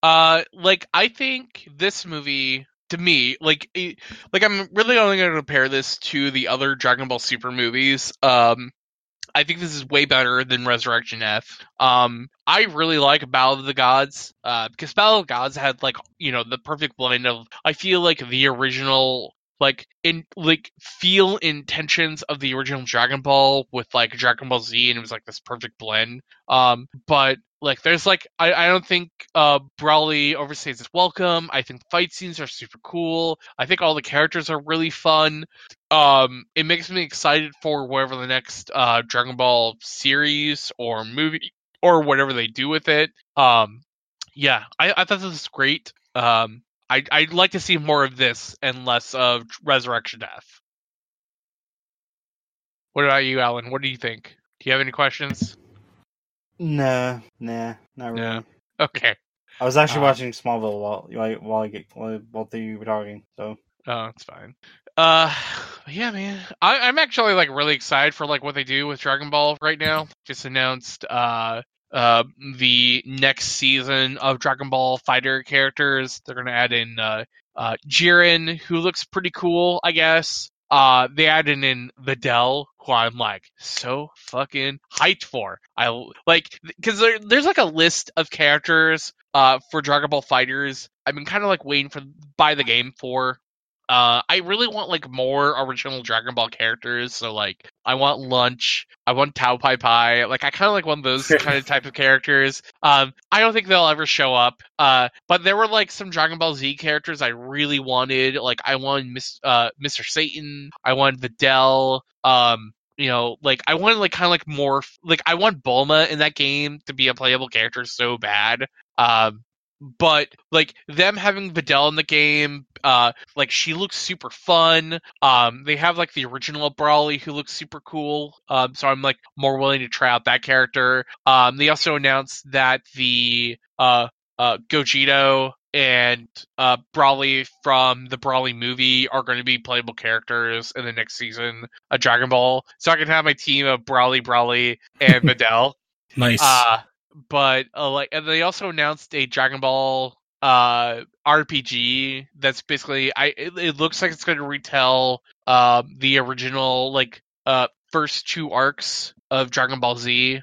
Uh, like I think this movie to me, like, it, like I'm really only going to compare this to the other Dragon Ball Super movies. Um, I think this is way better than Resurrection F. Um, I really like Battle of the Gods, uh, because Battle of the Gods had like you know the perfect blend of. I feel like the original. Like in like feel intentions of the original Dragon Ball with like Dragon Ball Z and it was like this perfect blend. Um, but like there's like I, I don't think uh Broly overstays its welcome. I think fight scenes are super cool. I think all the characters are really fun. Um it makes me excited for whatever the next uh Dragon Ball series or movie or whatever they do with it. Um, yeah, I, I thought this was great. Um, I I'd like to see more of this and less of Resurrection Death. What about you, Alan? What do you think? Do you have any questions? Nah, nah, not really. Yeah. Okay. I was actually Uh, watching Smallville while while while, I get, while you were talking. So Oh, it's fine. Uh, yeah, man. I, I'm actually like really excited for like what they do with Dragon Ball right now. Just announced uh uh the next season of Dragon Ball Fighter characters. They're gonna add in uh uh Jiren, who looks pretty cool, I guess. Uh, they added in Videl, who I'm like so fucking hyped for. I like because there, there's like a list of characters uh for Dragon Ball FighterZ. I've been kind of like waiting for buy the game for. Uh, I really want like more original Dragon Ball characters. So like, I want Lunch, I want Tao Pai Pai. Like, I kind of like one of those <laughs> kind of type of characters. Um, I don't think they'll ever show up. Uh, but there were like some Dragon Ball Z characters I really wanted. Like, I wanted Miss, uh, Mr. Satan. I wanted Videl. Um, you know, like I wanted like kind of like more like I want Bulma in that game to be a playable character so bad. Um, but like them having Videl in the game, uh, like she looks super fun. Um, they have like the original Broly who looks super cool. Um, so I'm like more willing to try out that character. Um, they also announced that the uh uh Gogeta and uh Broly from the Broly movie are going to be playable characters in the next season of Dragon Ball. So I can have my team of Broly, Broly, and <laughs> Videl. Nice. Uh, but uh, like, and they also announced a Dragon Ball uh RPG that's basically I. It, it looks like it's going to retell um the original like uh first two arcs of Dragon Ball Z.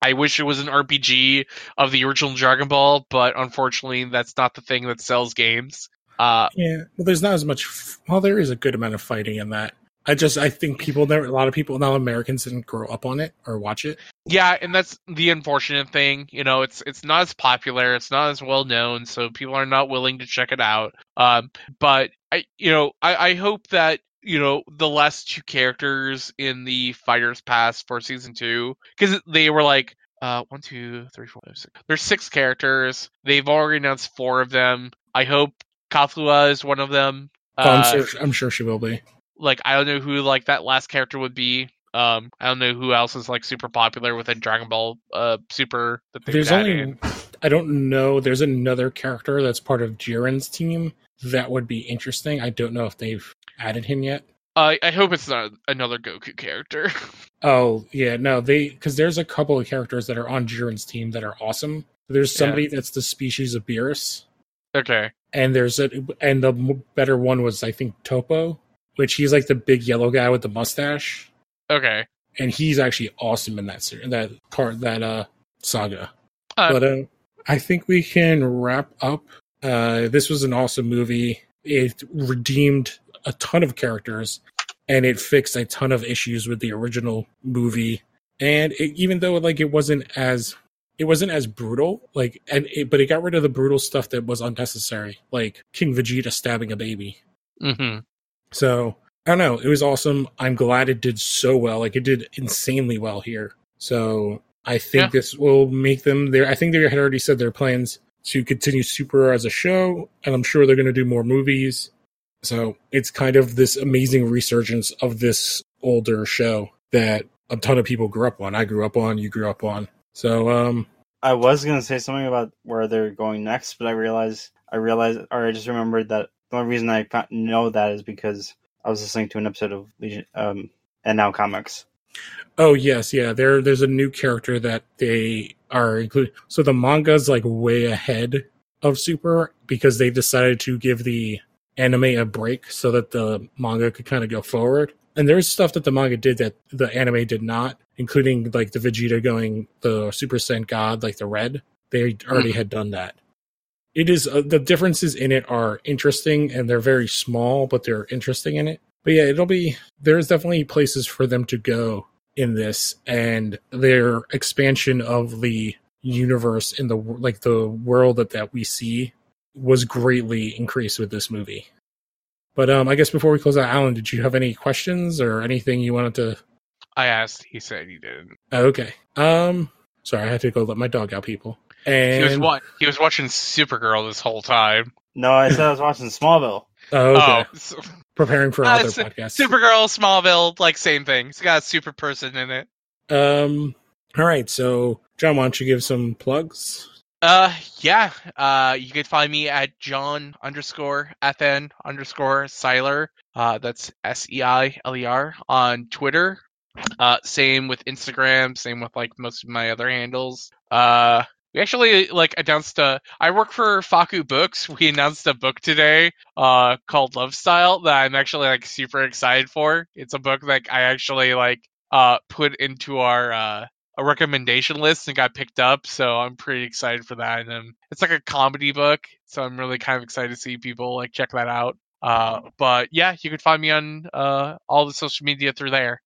I wish it was an RPG of the original Dragon Ball, but unfortunately, that's not the thing that sells games. Uh, yeah. Well, there's not as much. f- Well, there is a good amount of fighting in that. I just I think people never. A lot of people, now Americans, didn't grow up on it or watch it. Yeah, and that's the unfortunate thing. You know, it's it's not as popular, it's not as well known, so people are not willing to check it out. Um, but I, you know, I, I hope that you know the last two characters in the Fighters Pass for season two, because they were like. Uh, one, two, three, four, five, six. There's six characters. They've already announced four of them. I hope Kefla is one of them. Oh, I'm Uh, sure. I'm sure she will be. Like I don't know who like that last character would be. Um, I don't know who else is like super popular within Dragon Ball uh Super There's only. in. I don't know. There's another character that's part of Jiren's team that would be interesting. I don't know if they've added him yet. I I hope it's not another Goku character. <laughs> Oh yeah, no, they because there's a couple of characters that are on Jiren's team that are awesome. There's Yeah. somebody that's the species of Beerus, okay. and there's a and the better one was I think Toppo, which he's like the big yellow guy with the mustache, Okay. and he's actually awesome in that ser- that part that uh saga. Uh, but uh, I think we can wrap up. Uh, this was an awesome movie. It redeemed a ton of characters, and it fixed a ton of issues with the original movie. And it, even though like it wasn't as it wasn't as brutal, like and it, but it got rid of the brutal stuff that was unnecessary, like King Vegeta stabbing a baby. hmm So I don't know. It was awesome. I'm glad it did so well. Like it did insanely well here. So I think Yeah. this will make them there. I think they had already said their plans to continue Super as a show, and I'm sure they're going to do more movies. So it's kind of this amazing resurgence of this older show that a ton of people grew up on. I grew up on. You grew up on. So um, I was gonna say something about where they're going next, but I realized I realized or I just remembered that the only reason I know that is because I was listening to an episode of Legion um and now comics. Oh yes, yeah. There, there's a new character that they are including. So the manga's like way ahead of Super because they decided to give the anime a break so that the manga could kind of go forward. And there's stuff that the manga did that the anime did not, including like the Vegeta going the Super Saiyan God, like the red. They already had done that. It is uh, the differences in it are interesting and they're very small, but they're interesting in it. But yeah, it'll be there's definitely places for them to go in this and their expansion of the universe in the like the world that, that we see was greatly increased with this movie but um i guess before we close out alan did you have any questions or anything you wanted to I asked. He said he didn't. oh, okay um Sorry, I had to go let my dog out, people. And He was wa- he was watching Supergirl this whole time. No, I said I was watching Smallville. oh, okay. Oh, so- preparing for Uh, other <laughs> Su- podcasts. Supergirl, Smallville, like same thing. It's got a super person in it. Um. All right. So, John, why don't you give some plugs? Uh, yeah. Uh, you can find me at John underscore FN underscore Seiler. Uh, that's S E I L E R on Twitter. Uh, same with Instagram. Same with like most of my other handles. Uh, we actually like announced a. I work for Faku Books. <laughs> We announced a book today, uh, called Love Style that I'm actually like super excited for. It's a book that I actually like uh put into our uh a recommendation list and got picked up, so I'm pretty excited for that. And um, it's like a comedy book, so I'm really kind of excited to see people like check that out. Uh, but yeah, you can find me on uh all the social media through there.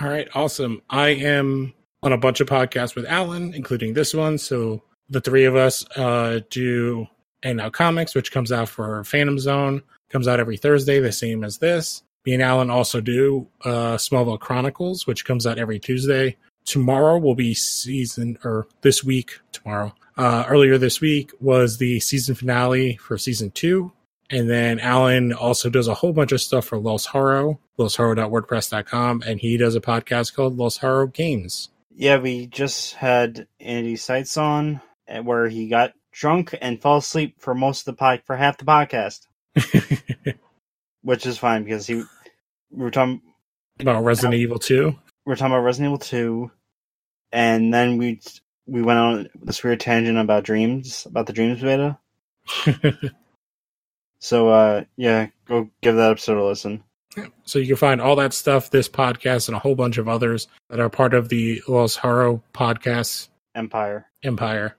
All right. Awesome. I am on a bunch of podcasts with Alan, including this one. So the three of us uh, do and now comics, which comes out for Phantom Zone, comes out every Thursday, the same as this. Me and Alan also do uh, Smallville Chronicles, which comes out every Tuesday. Tomorrow will be season, or this week, tomorrow. Uh, earlier this week was the season finale for season two. And then Alan also does a whole bunch of stuff for Los Haro, losharo.wordpress.com, and he does a podcast called Los Haro Games. Yeah, we just had Andy Seitz on, where he got drunk and fell asleep for most of the pod, for half the podcast, <laughs> which is fine because he we were talking About Resident Evil 2. We are talking about Resident Evil Two, and then we we went on this weird tangent about dreams about the dreams beta. <laughs> So uh, yeah, go give that episode a listen. So you can find all that stuff, this podcast, and a whole bunch of others that are part of the Los Haro podcast Empire. empire.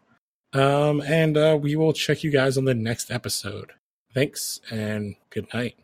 Um, and uh, we will check you guys on the next episode. Thanks and good night.